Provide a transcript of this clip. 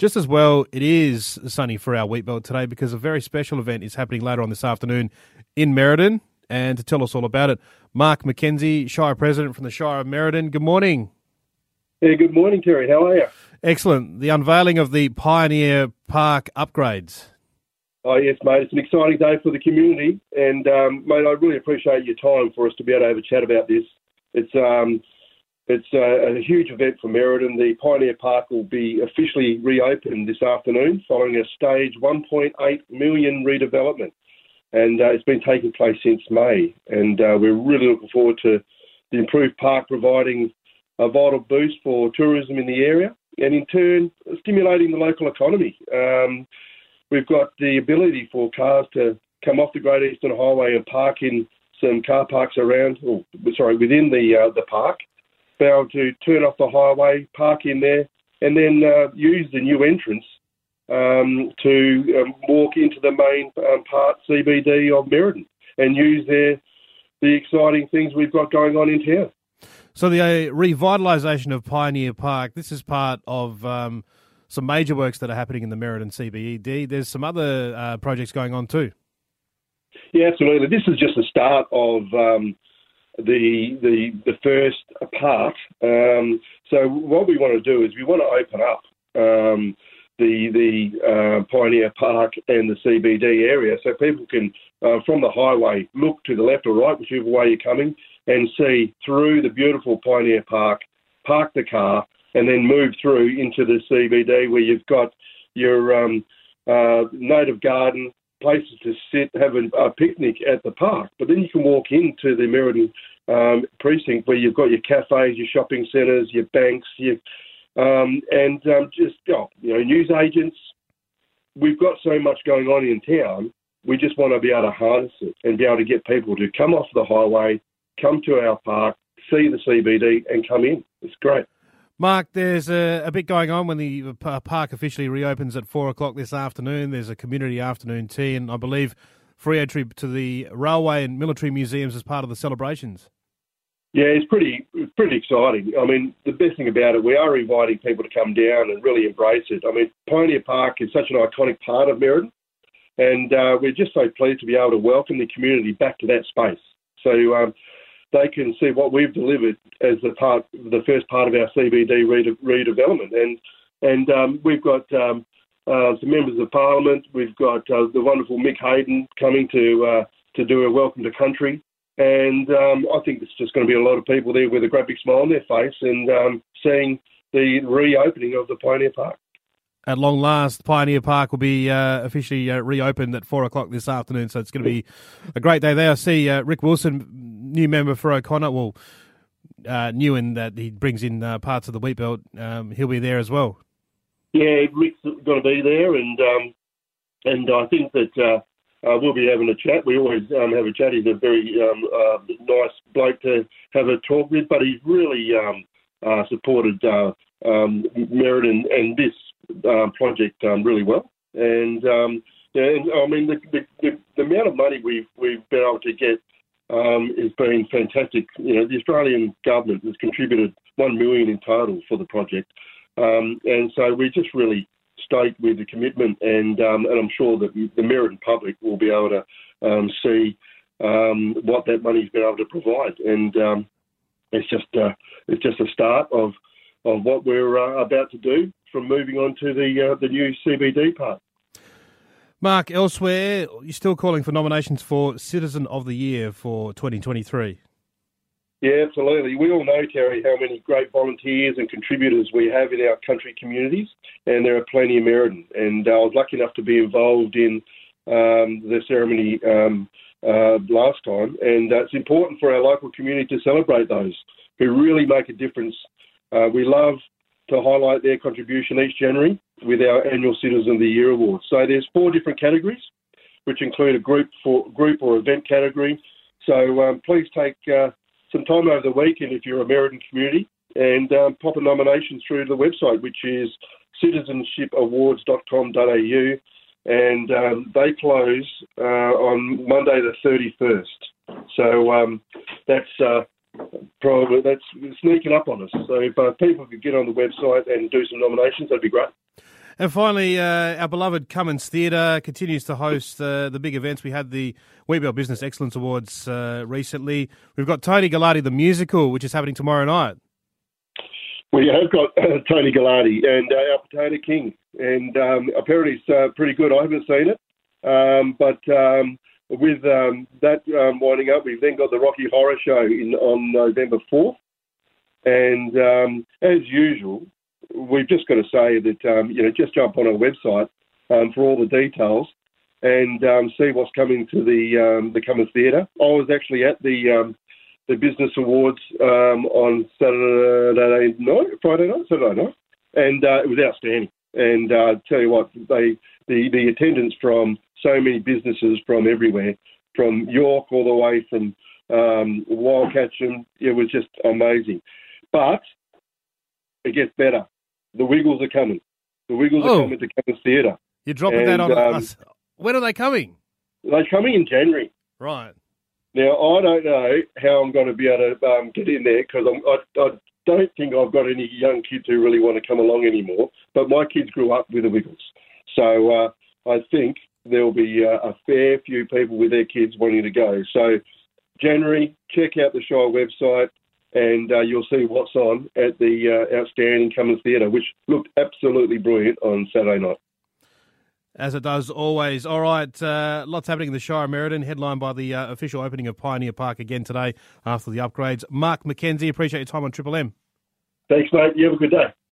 Just as well, it is sunny for our wheat belt today because a very special event is happening later on this afternoon in Merredin. And to tell us all about it, Mark McKenzie, Shire President from the Shire of Merredin. Good morning. Yeah, good morning, Terry. How are you? Excellent. The unveiling of the Pioneer Park upgrades. Oh, yes, mate. It's an exciting day for the community. And, um, mate, I really appreciate your time for us to be able to have a chat about this. It's um, it's a, a huge event for Merredin. The Pioneer Park will be officially reopened this afternoon following a stage 1.8 million redevelopment. And uh, it's been taking place since May. And uh, we're really looking forward to the improved park providing a vital boost for tourism in the area and in turn stimulating the local economy. Um, we've got the ability for cars to come off the Great Eastern Highway and park in some car parks around, or sorry, within the uh, the park, be able to turn off the highway, park in there, and then uh, use the new entrance um, to um, walk into the main um, part CBD of Merredin and use their the exciting things we've got going on in town. So the uh, revitalisation of Pioneer Park. This is part of um, some major works that are happening in the Merredin CBD. There's some other uh, projects going on too. Yeah, absolutely. This is just the start of um, the the the first part. Um, so what we want to do is we want to open up um, the the uh, Pioneer Park and the CBD area, so people can uh, from the highway look to the left or right, whichever way you're coming, and see through the beautiful Pioneer Park, park the car, and then move through into the CBD where you've got your um, uh, native garden, places to sit, have a, a, picnic at the park. But then you can walk into the Merredin um, precinct where you've got your cafes, your shopping centres, your banks, your, um, and um, just oh, you know news agents. We've got so much going on in town. We just want to be able to harness it and be able to get people to come off the highway, come to our park, see the CBD, and come in. It's great. Mark, there's a, a, bit going on when the park officially reopens at four o'clock this afternoon. There's a community afternoon tea, and I believe free entry to the railway and military museums as part of the celebrations. Yeah, it's pretty pretty exciting. I mean, the best thing about it, we are inviting people to come down and really embrace it. I mean, Pioneer Park is such an iconic part of Merredin, and uh, we're just so pleased to be able to welcome the community back to that space. So um, they can see what we've delivered as the part, the first part of our CBD rede- redevelopment. And and um, we've got um, uh, some members of Parliament. We've got uh, the wonderful Mick Hayden coming to uh, to do a welcome to country. And um, I think it's just going to be a lot of people there with a great big smile on their face and um, seeing the reopening of the Pioneer Park. At long last, Pioneer Park will be uh, officially uh, reopened at four o'clock this afternoon. So it's going to be a great day there. I see uh, Rick Wilson, new member for O'Connor. Well, uh, new in that he brings in uh, parts of the wheat belt. Um, he'll be there as well. Yeah, Rick's going to be there, and um, and I think that uh, uh, we'll be having a chat. We always um, have a chat. He's a very um, uh, nice bloke to have a talk with, but he's really um, uh, supported uh, um, Merredin and this um, project um, really well. And um, and, I mean the, the, the, the amount of money we've we've been able to get um, has been fantastic. You know, the Australian government has contributed one million in total for the project, um, and so we're just really stoked with the commitment, and um, and I'm sure that the Merredin public will be able to um, see um, what that money's been able to provide, and um, it's just uh, it's just a start of of what we're uh, about to do from moving on to the uh, the new CBD part. Mark, elsewhere, you're still calling for nominations for Citizen of the Year for 2023. Yeah, absolutely. We all know, Terry, how many great volunteers and contributors we have in our country communities, and there are plenty of Merredin. And uh, I was lucky enough to be involved in um, the ceremony um, uh, last time, and uh, it's important for our local community to celebrate those who really make a difference. Uh, we love to highlight their contribution each January with our annual Citizen of the Year award. So there's four different categories, which include a group for group or event category. So um, please take uh, some time over the weekend if you're a Merredin community and um, pop a nomination through the website, which is citizenshipawards.com.au, and um, they close uh, on Monday the 31st. So um, that's uh, probably that's sneaking up on us. So if uh, people could get on the website and do some nominations, that'd be great. And finally, uh, our beloved Cummins Theatre continues to host uh, the big events. We had the Wheatbelt Business Excellence Awards uh, recently. We've got Tony Galati, the musical, which is happening tomorrow night. We have got uh, Tony Galati and uh, our Potato King, and um, apparently it's uh, pretty good. I haven't seen it, um, but um, with um, that um, winding up, we've then got the Rocky Horror Show in, on November 4th. And um, as usual, we've just got to say that, um, you know, just jump on our website um, for all the details and um, see what's coming to the the Cummins Theatre. I was actually at the the Business Awards on Saturday night, Friday night, Saturday night, and uh, it was outstanding. And uh, tell you what, they the the attendance from so many businesses from everywhere, from York all the way from um, Wyalkatchem, it was just amazing. But it gets better. The Wiggles are coming. The Wiggles Oh. are coming to Cummins Theatre. You're dropping that on um, us. When are they coming? They're coming in January. Right. Now, I don't know how I'm going to be able to um, get in there because I, I don't think I've got any young kids who really want to come along anymore. But my kids grew up with the Wiggles. So uh, I think there'll be uh, a fair few people with their kids wanting to go. So, January, check out the Shire website and uh, you'll see what's on at the uh, outstanding Cummins Theatre, which looked absolutely brilliant on Saturday night. As it does always. All right, uh, lots happening in the Shire of Merredin, headlined by the uh, official opening of Pioneer Park again today after the upgrades. Mark McKenzie, appreciate your time on Triple M. Thanks, mate. You have a good day.